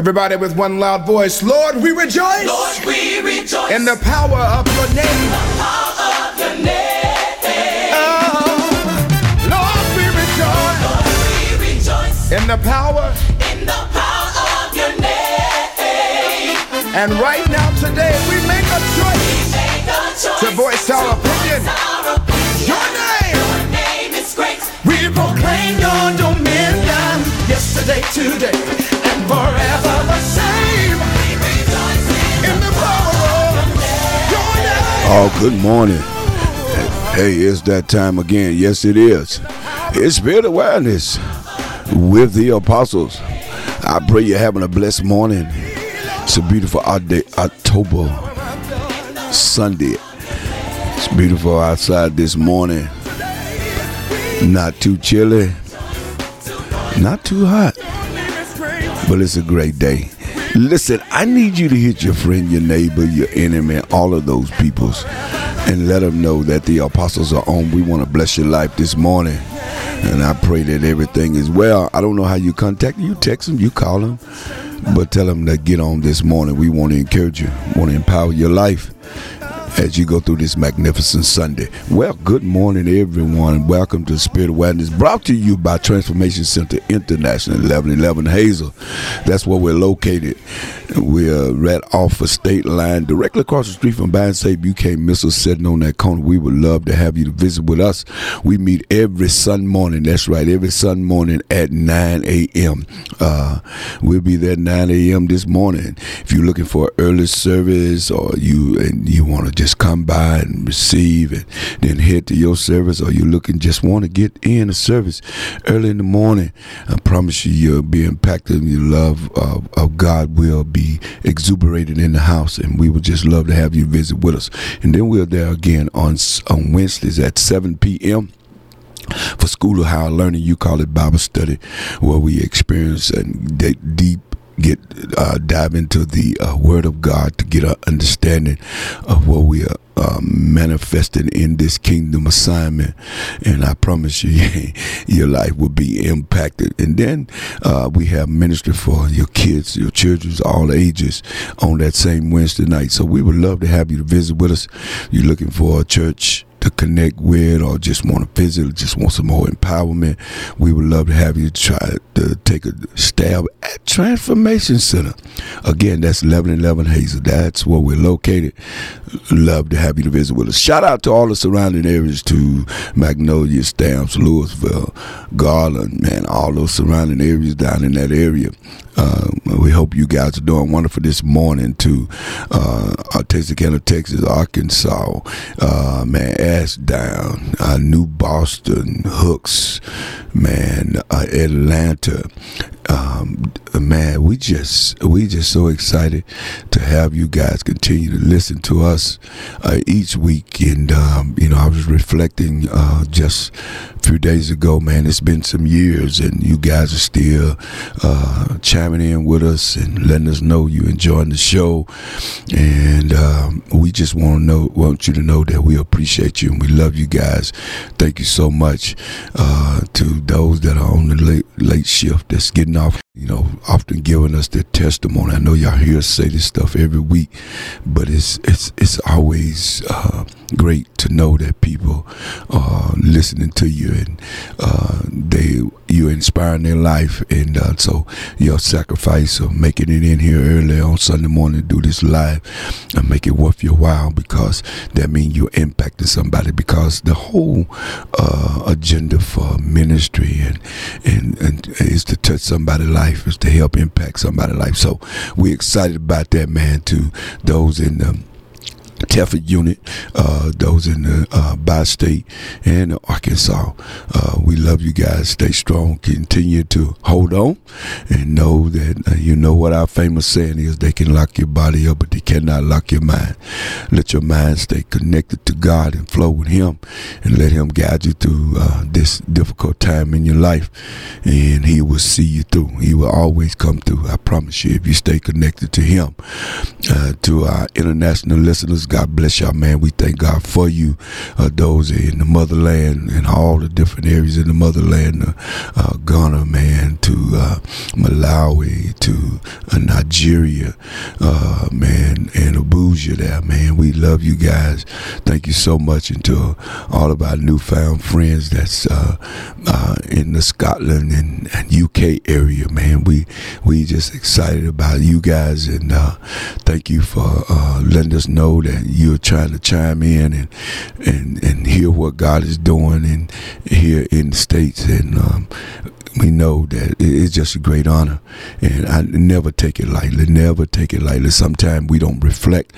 Everybody with one loud voice, Lord, we rejoice. Lord, we rejoice in the power of your name. The power of your name. Oh, Lord, we rejoice. Lord, we rejoice in the power. In the power of your name. And right now, today, we make a choice, we make a choice to voice our opinion. Our opinion. Your name. Your name is great. We proclaim your dominion yesterday, today, and forever Oh, good morning. Hey, it's that time again. Yes, it is. It's Spirit Awareness with the Apostles. I pray you're having a blessed morning. It's a beautiful October Sunday. It's beautiful outside this morning. Not too chilly, not too hot, but it's a great day. Listen, I need you to hit your friend, your neighbor, your enemy, all of those peoples, and let them know that the apostles are on. We want to bless your life this morning. And I pray that everything is well. I don't know how you contact them. You text them, you call them, but tell them to get on this morning. We want to encourage you, want to empower your life as you go through this magnificent Sunday. Well, good morning, everyone. Welcome to Spirit of Awareness, brought to you by Transformation Center International, 1111 Hazel. That's where we're located. We're right off a state line, directly across the street from Band Safe. You can't sitting on that corner. We would love to have you to visit with us. We meet every Sunday morning. That's right, every Sunday morning at 9 a.m. Uh, we'll be there 9 a.m. this morning. If you're looking for early service or you and you want to just come by and receive and then head to your service or you're looking just want to get in a service early in the morning, I promise you you'll be impacted and your love of, of God will be exuberated in the house and we would just love to have you visit with us. And then we're there again on, on Wednesdays at 7 p.m for School of Higher Learning. You call it Bible study, where we experience and deep get uh, dive into the uh, Word of God to get an understanding of what we are um, manifesting in this kingdom assignment. And I promise you, your life will be impacted. And then uh, we have ministry for your kids, your children, all ages on that same Wednesday night. So we would love to have you to visit with us. You're looking for a church to connect with or just want to visit, just want some more empowerment, we would love to have you try to take a stab at Transformation Center. Again, that's 1111 Hazel. That's where we're located. Love to have you to visit with us. Shout out to all the surrounding areas to Magnolia, Stamps, Lewisville, Garland, man, all those surrounding areas down in that area. Uh, we hope you guys are doing wonderful this morning to uh, Texarkana, Texas, Arkansas, uh, man, Ashdown, uh, New Boston, Hooks, man, uh, Atlanta. Um, man, we just we just so excited to have you guys continue to listen to us uh, each week. And um, you know, I was reflecting uh, just a few days ago, man. It's been some years, and you guys are still uh, chiming in with us and letting us know you enjoying the show. And um, we just want to know, want you to know that we appreciate you and we love you guys. Thank you so much uh, to those that late shift that's getting off. You know, often giving us their testimony. I know y'all hear say this stuff every week, but it's it's it's always uh, great to know that people are listening to you and uh, they you're inspiring their life. And uh, so your sacrifice of making it in here early on Sunday morning to do this live and make it worth your while because that means you're impacting somebody. Because the whole uh, agenda for ministry and, and and is to touch somebody's life, is to help impact somebody's life. So we're excited about that, man. To those in the Telford unit, uh, those in the uh, bi-state and Arkansas. Uh, we love you guys. Stay strong. Continue to hold on and know that uh, you know what our famous saying is. They can lock your body up, but they cannot lock your mind. Let your mind stay connected to God and flow with Him, and let Him guide you through uh, this difficult time in your life. And He will see you through. He will always come through. I promise you. If you stay connected to Him, uh, to our international listeners. God bless y'all, man. We thank God for you, uh, those in the motherland and all the different areas in the motherland, uh, uh, Ghana, man, to uh, Malawi, to uh, Nigeria, uh, man, and Abuja there, man. We love you guys. Thank you so much. And to all of our newfound friends that's in the Scotland and, and, UK area, man. We we just excited about you guys, and thank you for letting us know that you're trying to chime in and and and hear what God is doing and here in the states and. Um, we know that it's just a great honor, and I never take it lightly. Never take it lightly. Sometimes we don't reflect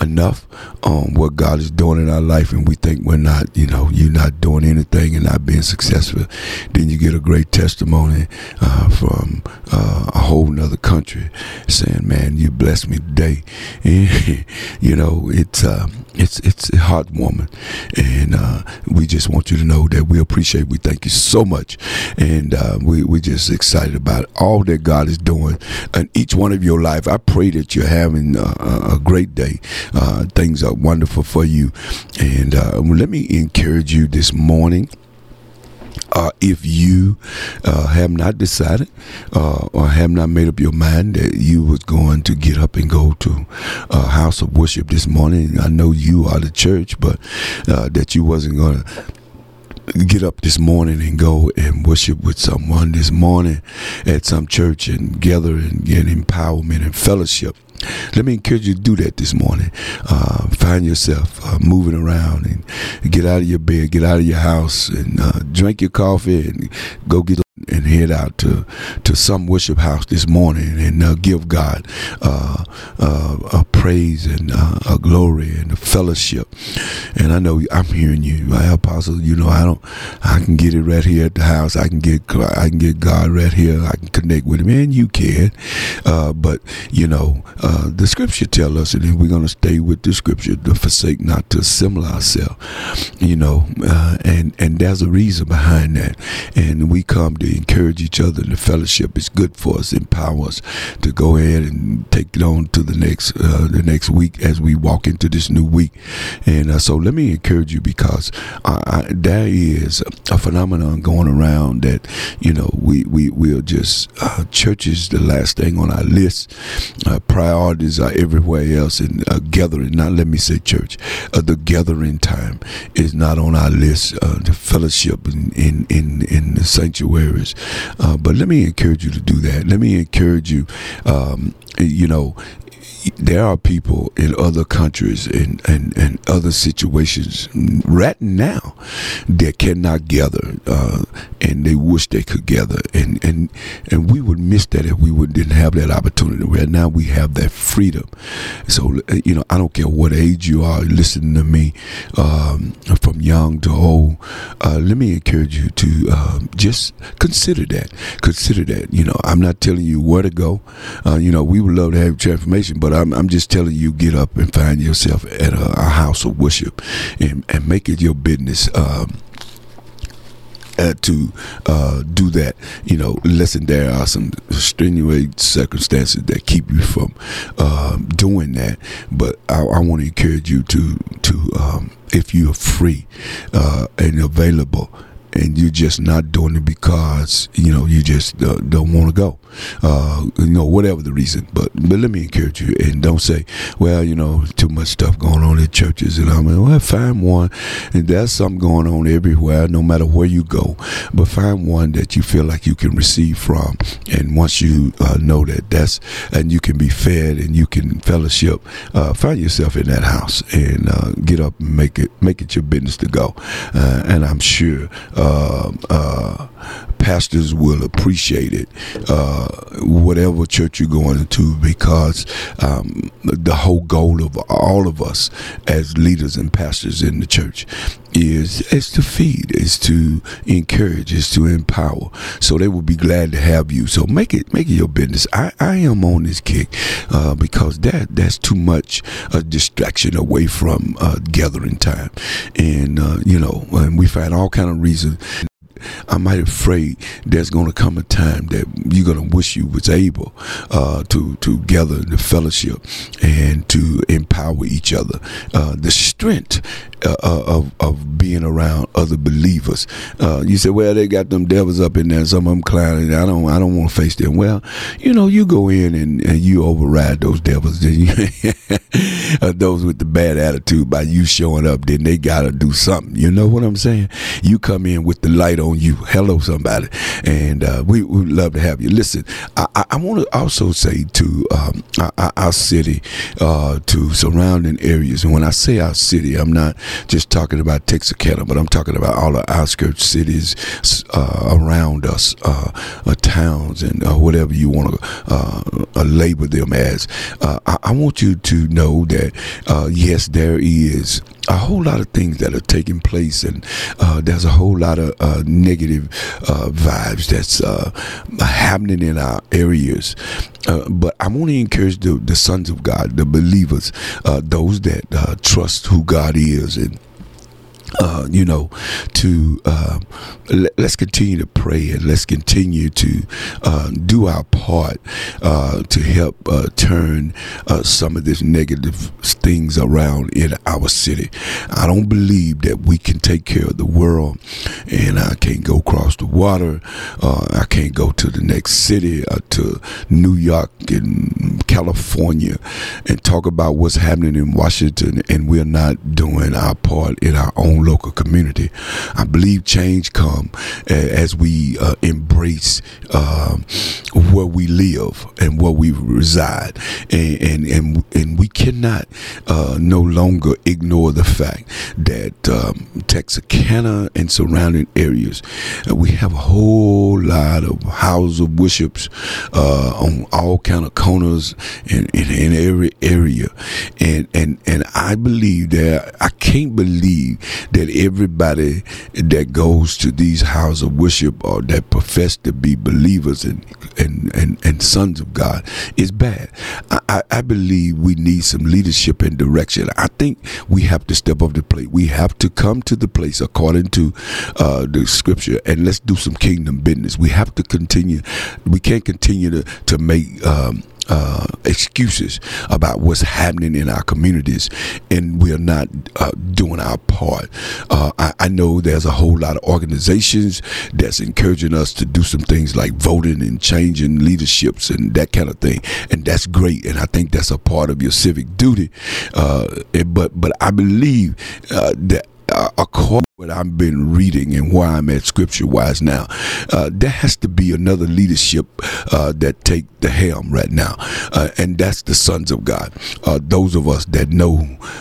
enough on what God is doing in our life, and we think we're not, you know, you're not doing anything and not being successful. Then you get a great testimony uh, from uh, a whole nother country saying, "Man, you blessed me today." And, you know, it's uh, it's it's heartwarming, and uh, we just want you to know that we appreciate. We thank you so much, and uh, we we just excited about all that God is doing in each one of your life. I pray that you're having a, a great day. Uh, things are wonderful for you, and uh, let me encourage you this morning. Uh, if you uh, have not decided uh, or have not made up your mind that you was going to get up and go to a house of worship this morning, I know you are the church, but uh, that you wasn't going to get up this morning and go and worship with someone this morning at some church and gather and get empowerment and fellowship. Let me encourage you to do that this morning. Uh, find yourself uh, moving around and get out of your bed, get out of your house, and uh, drink your coffee and go get and head out to to some worship house this morning and uh, give God uh, uh, a praise and uh, a glory and a fellowship. And I know I'm hearing you, my apostle. You know I don't. I can get it right here at the house. I can get I can get God right here. I can connect with Him, and you can. Uh, but you know uh, the Scripture tell us, and we're gonna stay with the Scripture to forsake not to assemble ourselves. You know, and and there's a reason behind that, and we come to encourage each other. The fellowship is good for us, empower us to go ahead and take it on to the next uh, the next week as we walk into this new week. And uh, so let me encourage you because I, there is a phenomenon going around that you know we we will just uh, church is the last thing on our list. Uh, priorities are everywhere else, and uh, gathering. Not let me say church. Uh, the gathering time is not on our list. the fellowship in in in, in the sanctuary uh, but let me encourage you to do that. Let me encourage you, um, you know, there are people in other countries and, and, and other situations right now that cannot gather uh, and they wish they could gather. And, and and we would miss that if we would, didn't have that opportunity. Right now we have that freedom. So you know I don't care what age you are listening to me um, from young to old uh, let me encourage you to uh, just consider that. Consider that. You know I'm not telling you where to go. Uh, you know we would love to have transformation but I'm, I'm just telling you, get up and find yourself at a, a house of worship and, and make it your business. Um, uh, to uh, do that. You know, listen, there are some strenuous circumstances that keep you from uh, doing that. But I, I want to encourage you to to um, if you are free uh, and available and you're just not doing it because you know you just uh, don't want to go uh, you know whatever the reason. But but let me encourage you and don't say well you know too much stuff going on in churches. And I'm like well find one. And there's something going on everywhere no matter where you go. But find one that you feel like you can receive from. And once you uh, know that that's and you can be fed and you can fellowship uh, find yourself in that house and uh, get up and make it make it your business to go. Uh, and I'm sure uh, pastors will appreciate it, uh, whatever church you're going into, because um, the whole goal of all of us as leaders and pastors in the church is is to feed, is to encourage, is to empower. So they will be glad to have you. So make it make it your business. I, I am on this kick uh, because that that's too much a distraction away from uh, gathering time, and uh, you know, and we find all kind of reasons I'm mighty afraid there's going to come a time that you're going to wish you was able uh, to to gather the fellowship and to empower each other. Uh, the strength uh, uh, of of being around other believers. Uh, you say, well, they got them devils up in there. Some of them clowning. I don't I don't want to face them. Well, you know, you go in and, and you override those devils. Uh, those with the bad attitude by you showing up. Then they gotta do something. You know what I'm saying? You come in with the light on you. Hello, somebody, and uh, we would love to have you. Listen, I, I, I want to also say to um, our, our, city, uh, to surrounding areas, and when I say our city, I'm not just talking about Texarkana, but I'm talking about all the outskirts cities uh, around us, uh, uh, towns, and uh, whatever you want to label them as. I, I, want you to know that yes, there is a whole lot of things that are taking place, and uh, there's a whole lot of uh, negative uh, vibes that's uh, happening in our areas. Uh, but I want to encourage the, the sons of God, the believers, uh, those that trust who God is, and uh, you know, to uh, let, us continue to pray and let's continue to uh, do our part uh, to help uh, turn uh, some of these negative things around in our city. I don't believe that we can take care of the world and I can't go across the water. I can't go to the next city to New York and California and talk about what's happening in Washington and we're not doing our part in our own local community. I believe change come as we uh, embrace uh, where we live and where we reside, and and and, and we cannot uh, no longer ignore the fact that um, Texarkana and surrounding areas, uh, we have a whole lot of houses of worships uh, on all kind of corners in, in, in every area, and and and I believe that I can't believe that everybody that goes to these houses of worship or that profess to be believers and and, and, and sons of God is bad. I, I believe we need some leadership and direction. I think we have to step up the plate. We have to come to the place according to uh, the scripture and let's do some kingdom business. We have to continue. We can't continue to, to make um, uh, excuses about what's happening in our communities, and we're not uh, doing our part. Uh, I, I, know there's a whole lot of organizations that's encouraging us to do some things like voting and changing leaderships and that kind of thing, and that's great. And I think that's a part of your civic duty. Uh, but but I believe uh, that according what I've been reading and where I'm at scripture wise now, uh, there has to be another leadership uh, that take the helm right now, uh, and that's the sons of God. Uh, those of us that know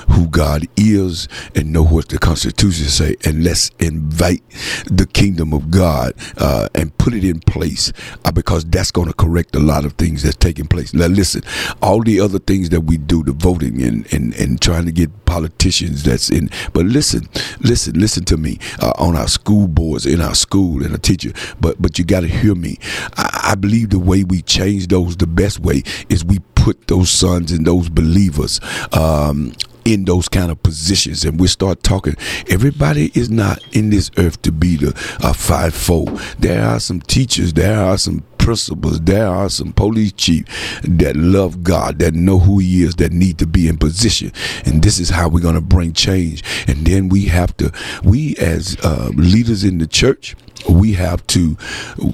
who God is and know what the Constitution say, and let's invite the kingdom of God uh, and put it in place uh, because that's going to correct a lot of things that's taking place. Now, listen, all the other things that we do, the voting and and and trying to get politicians that's in, but listen, listen, listen listen to me uh, on our school boards in our school and a teacher but but you got to hear me. I, I, believe the way we change those the best way is we put those sons and those believers um, in those kind of positions and we start talking. Everybody is not in this earth to be the uh, fivefold. There are some teachers there are some principals there are some police chiefs that love god that know who he is that need to be in position. And this is how we're going to bring change. And then we have to we as uh, leaders in the church we have to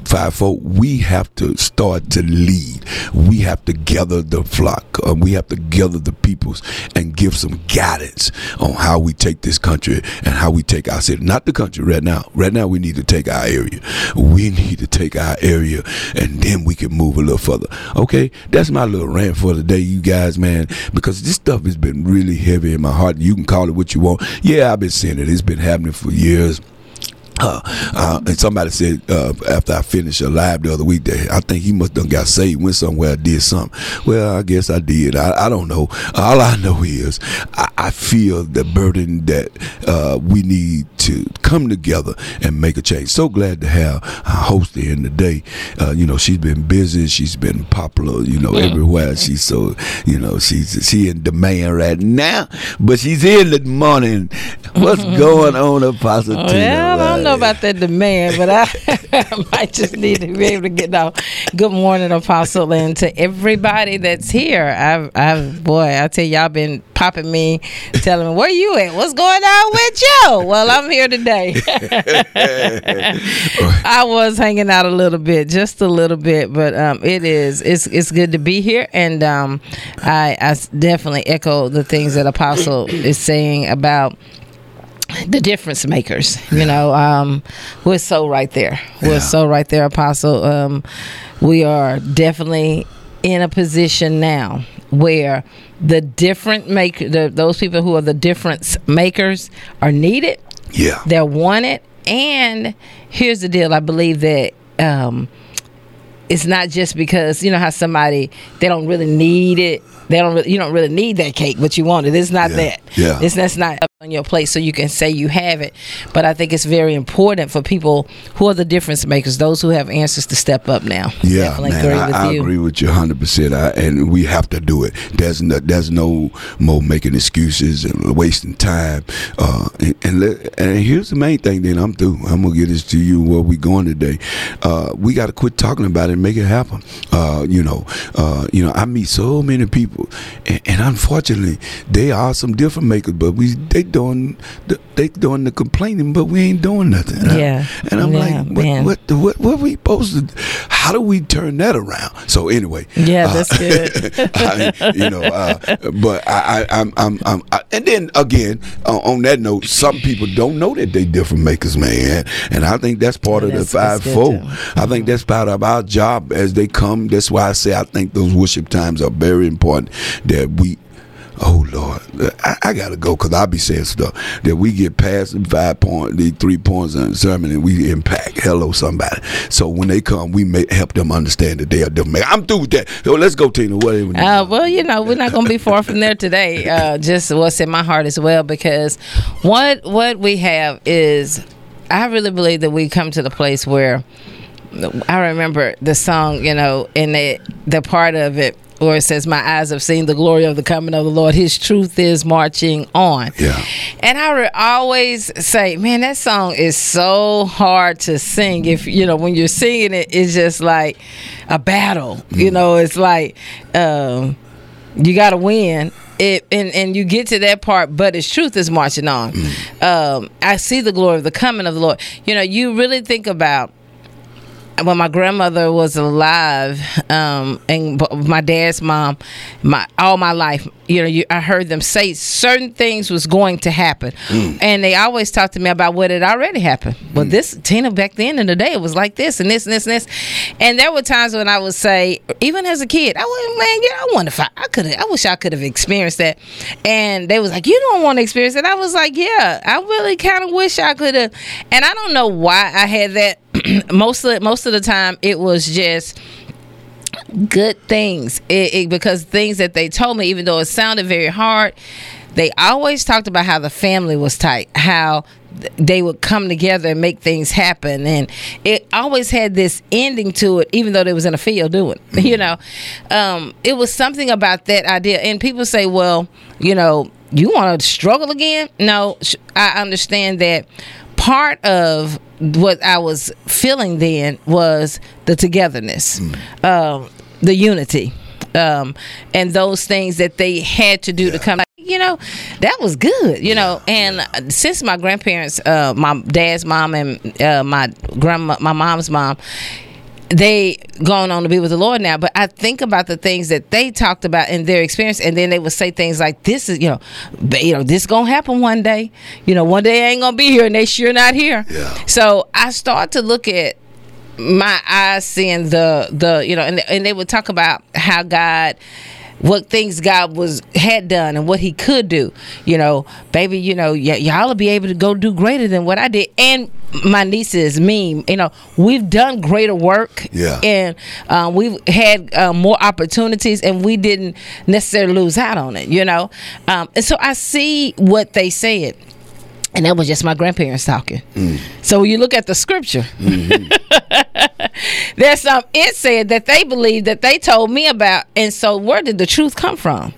fivefold we have to start to lead. We have to gather the flock. Uh, we have to gather the peoples and give some guidance on how we take this country and how we take our city. Not the country right now. Right now we need to take our area. We need to take our area and then we can move a little further. Okay? That's my little rant for today you guys man because this stuff has been really heavy in my heart. You can call it what you want. Yeah i've been saying it. It's been happening for years uh, uh, and somebody said uh, after I finished a live the other week that I think he must have got saved, went somewhere, did something. Well, I guess I did. I, I don't know. All I know is I, I feel the burden that uh, we need to come together and make a change. So glad to have a host here in the day. Uh, you know, she's been busy. She's been popular. You know, mm. everywhere. She's so you know she's she in demand right now, but she's in the morning. What's going on, Apostle well, Tina? Know about that demand, but I, I might just need to be able to get out. Good morning, Apostle, and to everybody that's here. I've, I've, boy, I tell y'all been popping me, telling me where you at, what's going on with you. Well, I'm here today. I was hanging out a little bit, just a little bit, but um, it is it's it's good to be here, and um, I I definitely echo the things that Apostle is saying about the difference makers. You know, um, we're so right there. We're Yeah. so right there, Apostle. Um, we are definitely in a position now where the different make the, those people who are the difference makers are needed. Yeah. They're wanted, and here's the deal. I believe that. Um, it's not just because you know how somebody they don't really need it. They don't. Really, you don't really need that cake, but you want it. It's not Yeah. that. Yeah. It's that's not on your plate, so you can say you have it. But I think it's very important for people who are the difference makers, those who have answers, to step up now. Yeah, Definitely man, agree I, with I you. agree with you hundred percent. And we have to do it. There's no, there's no more making excuses and wasting time. Uh, and and, let, and here's the main thing. Then I'm through. I'm gonna get this to you where we going today. Uh, we got to quit talking about it and make it happen. Uh, you know, uh, you know. I meet so many people, and, and unfortunately, they are some different makers. But we they doing the, they doing the complaining, but we ain't doing nothing. I- Yeah. and I'm Yeah, like, what, what the- what what we supposed to? How do we turn that around? So anyway, Yeah, uh, that's good. I, you know, uh, but I, I, I'm, I'm, I'm I, and then again, uh, on that note, some people don't know that they different makers, man, and I think that's part of the That's- good, fivefold. too. I think that's part of our job as they come. That's why I say I think those worship times are very important. That we. Oh Lord, I, I gotta go because I'll be saying stuff that we get past the five point, the three points in the sermon, and we impact. Hello, somebody. So when they come, we may help them understand that they are different. I'm through with that. So let's go, Tina. Whatever. Uh, well, you know, we're not going to be far from there today. Uh, just what's in my heart as well, because what what we have is, I really believe that we come to the place where I remember the song, you know, and the the part of it it says, "My eyes have seen the glory of the coming of the Lord. His truth is marching on." Yeah. And I re- always say, man, that song is so hard to sing. If you know, when you're singing it, it's just like a battle. You know, it's like um, you got to win. It, and and you get to that part, but His truth is marching on. Um, I see the glory of the coming of the Lord. You know, you really think about when my grandmother was alive, um, and my dad's mom, my all my life, you know, you, I heard them say certain things was going to happen, and they always talked to me about what had already happened. Well, this Tina back then in the day, it was like this and this and this and this, and there were times when I would say, even as a kid, I was man, yeah, I wonder if I, I could, I wish I could have experienced that, and they was like, you don't want to experience it. I was like, yeah, I really kind of wish I could have, and I don't know why I had that. most of most of the time it was just good things. It, it- because things that they told me even though it sounded very hard they always talked about how the family was tight how they would come together and make things happen. And it always had this ending to it even though they was in a field doing you know? Um, it was something about that idea. And people say well you know you want to struggle again? No i understand that part of what I was feeling then was the togetherness, um, the unity, um, and those things that they had to do to come. You know, that was good. You know, and since my grandparents, uh, my dad's mom and uh, my grandma, my mom's mom, they gone on to be with the Lord now. But I think about the things that they talked about in their experience, and then they would say things like, "This is, you know, you know, this gonna happen one day. You know, one day I ain't gonna be here, and they sure not here." Yeah. So I start to look at my eyes seeing the the you know, and and they would talk about how God what things God was had done and what He could do. You know, baby, you know, y- y'all will be able to go do greater than what I did. And my nieces, me, you know, we've done greater work. Yeah. And um, we've had uh, more opportunities, and we didn't necessarily lose out on it. You know, um, and so I see what they said. And that was just my grandparents talking. Mm. So when you look at the scripture, mm-hmm. there's some it said that they believed that they told me about and so where did the truth come from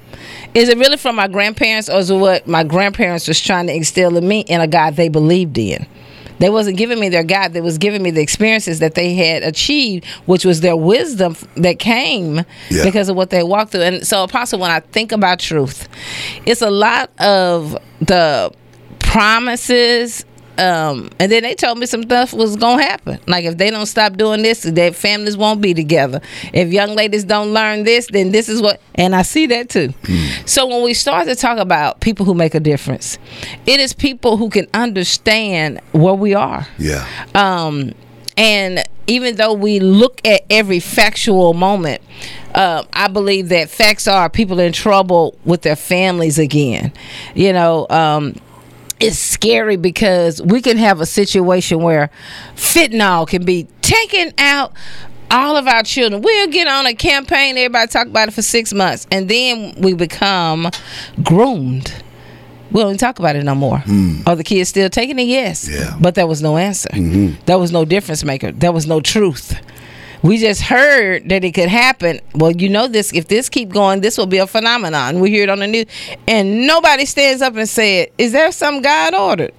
is it really from my grandparents or is it what my grandparents was trying to instill in me in a god they believed in They wasn't giving me their God. They was giving me the experiences that they had achieved, which was their wisdom that came Yeah. because of what they walked through. And so, Apostle, when I think about truth, it's a lot of the promises. Um, and then they told me some stuff was gonna happen. Like if they don't stop doing this, their families won't be together. If young ladies don't learn this, then this is what. And I see that too. So when we start to talk about people who make a difference, it is people who can understand where we are. Yeah. Um, and even though we look at every factual moment, uh, I believe that facts are people in trouble with their families again. You know, um, it's scary because we can have a situation where fentanyl can be taken out all of our children. We'll get on a campaign, everybody talk about it for six months, and then we become groomed. We don't even talk about it no more. Hmm. Are the kids still taking it? Yes. Yeah. But there was no answer. Mm-hmm. There was no difference maker. There was no truth. We just heard that it could happen. Well, you know this. If this keep going, this will be a phenomenon. We hear it on the news, and nobody stands up and said, "Is there some God ordered?"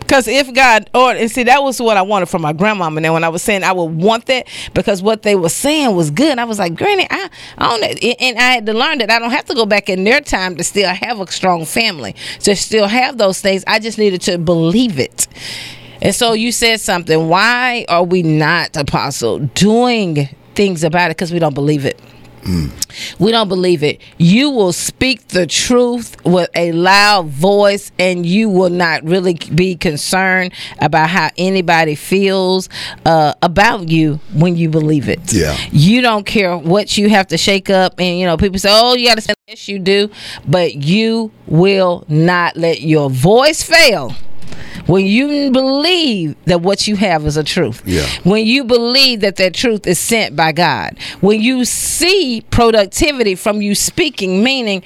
Because if God ordered, and see, that was what I wanted from my grandmama. And then when I was saying I would want that, because what they were saying was good, I was like, Granny, I, I don't, know." and I had to learn that I don't have to go back in their time to still have a strong family, to still have those things. I just needed to believe it. And so you said something. Why are we not, Apostle, doing things about it? Because we don't believe it. We don't believe it. You will speak the truth with a loud voice, and you will not really be concerned about how anybody feels uh, about you when you believe it. Yeah. You don't care what you have to shake up, and you know people say, "Oh, you got to say yes, you do," but you will not let your voice fail when you believe that what you have is a truth Yeah. when you believe that that truth is sent by god when you see productivity from you speaking meaning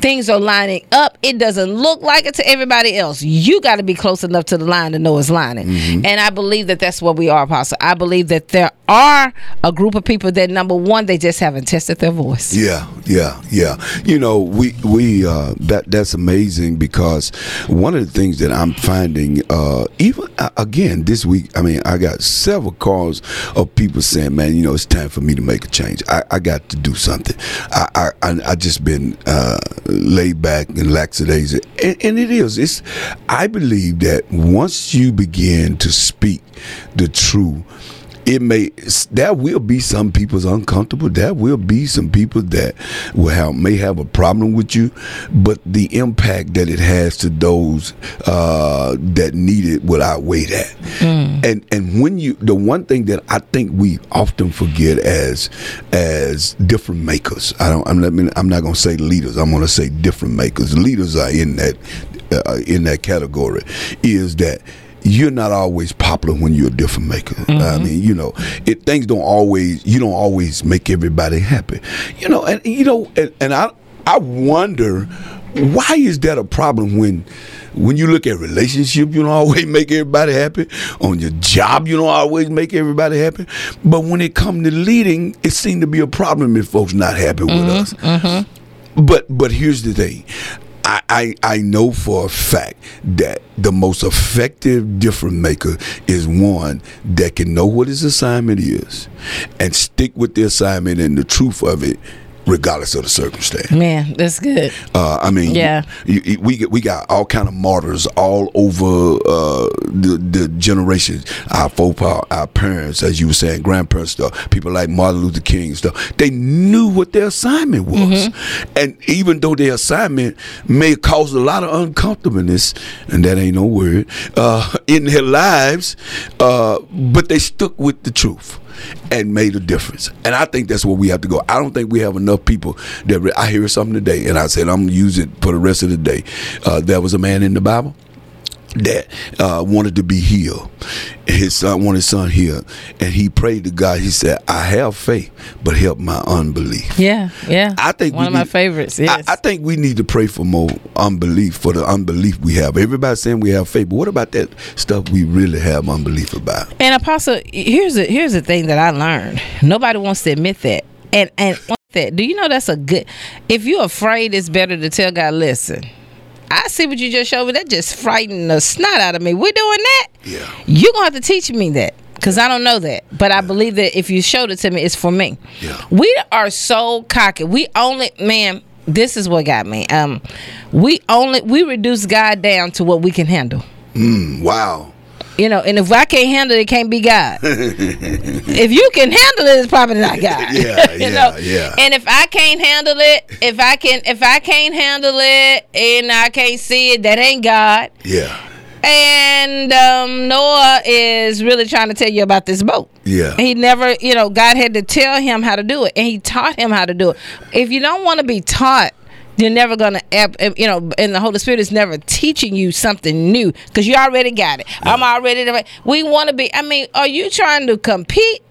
things are lining up it doesn't look like it to everybody else you got to be close enough to the line to know it's lining Mm-hmm. and i believe that that's what we are apostle i believe that there are a group of people that number one they just haven't tested their voice Yeah, yeah, yeah. You know, we we uh, that that's amazing because one of the things that I'm finding, uh, even uh, again this week, I mean, I got several calls of people saying, "Man, you know, it's time for me to make a change. I, I got to do something. I I, I, I just been uh, laid back and lackadaisical, and, and it is. It's. I believe that once you begin to speak the truth it may there will be some people's uncomfortable. There will be some people that will have may have a problem with you but the impact that it has to those uh, that need it will outweigh that. And and when you the one thing that I think we often forget as as different makers I don't I'm not, I'm not gonna say leaders I'm gonna say different makers. Leaders are in that uh, in that category is that you're not always popular when you're a different maker. I mm-hmm. mean, you know, it things don't always you don't always make everybody happy. You know, and you know, and, and I I wonder why is that a problem when when you look at relationship you don't always make everybody happy on your job you don't always make everybody happy but when it comes to leading it seems to be a problem if folks not happy with mm-hmm. us mm-hmm. but but here's the thing. I, I, I know for a fact that the most effective difference maker is one that can know what his assignment is and stick with the assignment and the truth of it regardless of the circumstance. man that's good Uh, I mean, Yeah. you, you- we we got all kind of martyrs all over uh, the the generations. Our folks, our, parents, as you were saying, grandparents, stuff. People like Martin Luther King, stuff. They knew what their assignment was, and even though their assignment may cause a lot of uncomfortableness, and that ain't no word, uh, in their lives, uh, but they stuck with the truth and made a difference. And I think that's where we have to go. I don't think we have enough people that re- I hear something today, and I said I'm gonna use it for the rest of the day. Uh, there was a man in the Bible that uh, wanted to be healed. His son wanted his son healed, and he prayed to God. He said, "I have faith, but help my unbelief." yeah yeah I think one of my need- favorites yes I, I think we need to pray for more unbelief for the unbelief we have. Everybody's saying we have faith, but what about that stuff we really have unbelief about? And apostle, here's the here's the thing that I learned. Nobody wants to admit that. And and that do you know that's a good. If you're afraid, it's better to tell God, listen. I see what you just showed me. That just frightened the snot out of me. We're doing that. Yeah. You're gonna have to teach me that. Cause I don't know that, but I believe that if you showed it to me, it's for me. Yeah. We are so cocky. We only, man. This is what got me. Um, we only we reduce God down to what we can handle. Mm, wow. You know, and if I can't handle it, it can't be God. if you can handle it, it's probably not God. Yeah, you yeah, know? yeah. And if I can't handle it, if I can, if I can't handle it, and I can't see it, that ain't God. Yeah. And um, Noah is really trying to tell you about this boat. Yeah. He never, you know, God had to tell him how to do it, and He taught him how to do it. If you don't want to be taught, you're never gonna, ep- ep- eh, you know, and the Holy Spirit is never teaching you something new because you already got it. I'm already. the- We want to be. I mean, are you trying to compete?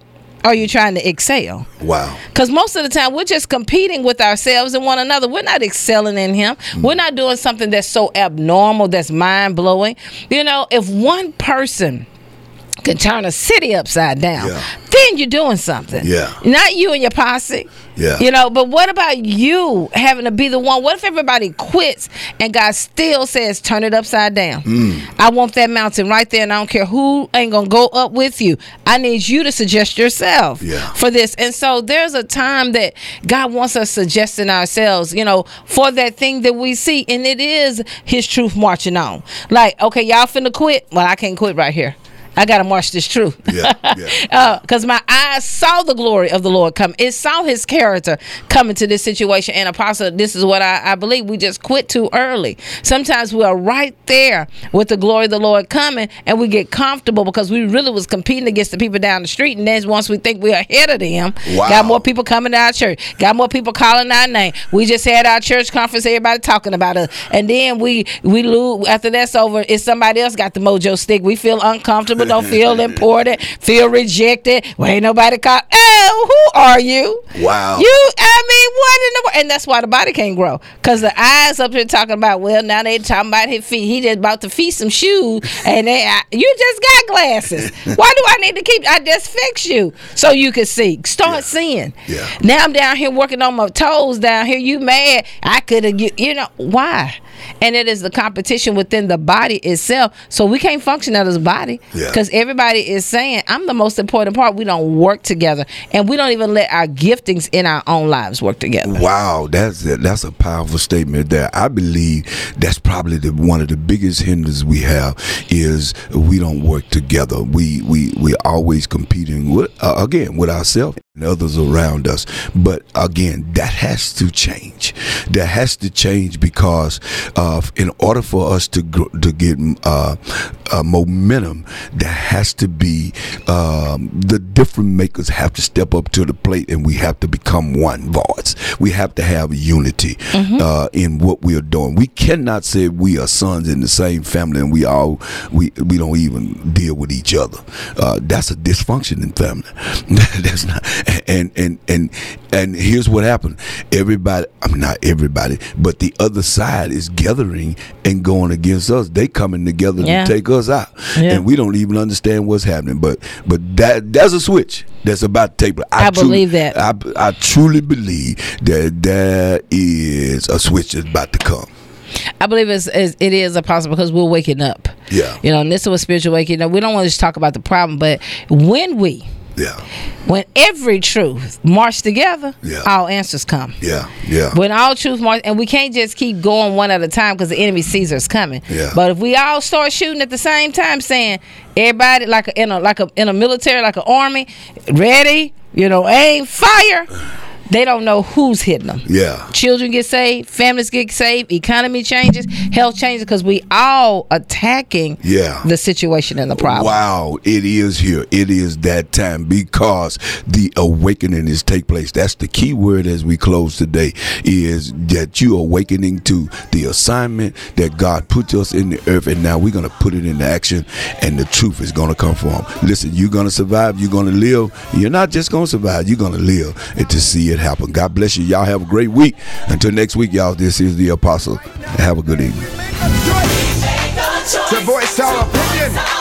Or are you trying to excel? Wow. Because most of the time we're just competing with ourselves and one another. We're not excelling in Him. Mm. We're not doing something that's so abnormal, that's mind blowing. You know, if one person can turn a city upside down, Yeah. then you're doing something. Yeah. Not you and your posse. Yeah. You know, but what about you having to be the one? What if everybody quits and God still says, turn it upside down? Mm. I want that mountain right there, and I don't care who ain't gonna go up with you. I need you to suggest yourself Yeah. for this. And so there's a time that God wants us suggesting ourselves, you know, for that thing that we see, and it is His truth marching on. Like, okay, y'all finna quit. Well, I can't quit right here. I gotta march this truth. Yeah, yeah. Uh, because my eyes saw the glory of the Lord come. It saw His character come into this situation. And Apostle, this is what I, I believe. We just quit too early. Sometimes we are right there with the glory of the Lord coming, and we get comfortable because we really was competing against the people down the street. And then once we think we're ahead of them, Wow. got more people coming to our church, got more people calling our name. We just had our church conference, everybody talking about us, and then we we lose. After that's over, it's somebody else got the mojo stick. We feel uncomfortable, don't feel important, feel rejected. Well, ain't nobody call. Oh, who are you? Wow. You, I mean, what in the world? And that's why the body can't grow. Because the eyes up here talking about, well, now they talking about his feet. He just about to feed some shoes. And they, I, you just got glasses. why do I need to keep, I just fix you so you can see. Start seeing. Yeah. Now I'm down here working on my toes down here. You mad? I could have, you, you know, why? And it is the competition within the body itself. So we can't function out as a body Yeah. Because everybody is saying, I'm the most important part. We don't work together. And we don't even let our giftings in our own lives work together. Wow, that's that's a powerful statement there. I believe that's probably the one of the biggest hinders we have is we don't work together. We we we always competing with uh, again with ourselves and others around us. But again, that has to change. That has to change because of in order for us to gr- to get uh, uh, momentum, there has to be um, the different makers have to step up to the plate, and we have to become one voice. We have to have unity uh, in what we are doing. We cannot say we are sons in the same family, and we all we we don't even deal with each other. Uh, that's a dysfunction in family. that's not. And and and and here's what happened. Everybody, I'm not everybody, but the other side is gathering and going against us. They coming together Yeah. to take us out, Yeah. and we don't even understand what's happening. But but that that's a switch that's about to take. place. I truly- believe that. I I truly believe that there is a switch that's about to come. I believe it's, it's, it is a possible because we're waking up. Yeah. You know, and this is what spiritual waking up. We don't want to just talk about the problem, but when we, Yeah, when every truth march together, Yeah. all answers come. yeah, yeah. When all truth march, and we can't just keep going one at a time because the enemy sees us coming. Yeah. But if we all start shooting at the same time, saying everybody like a, in a like a in a military like an army, ready, you know, aim, fire. They don't know who's hitting them. Yeah. Children get saved, families get saved, economy changes, health changes because we all attacking Yeah. the situation and the problem. Wow, it is here. It is that time because the awakening is take place. That's the key word as we close today is that you awakening to the assignment that God put us in the earth and now we're going to put it into action and the truth is going to come form. Listen, you're going to survive, you're going to live. You're not just going to survive, you're going to live and to see it happen. God bless you. Y'all have a great week. Until next week, y'all, this is the apostle. Have a good evening. Make a choice. To voice our opinion.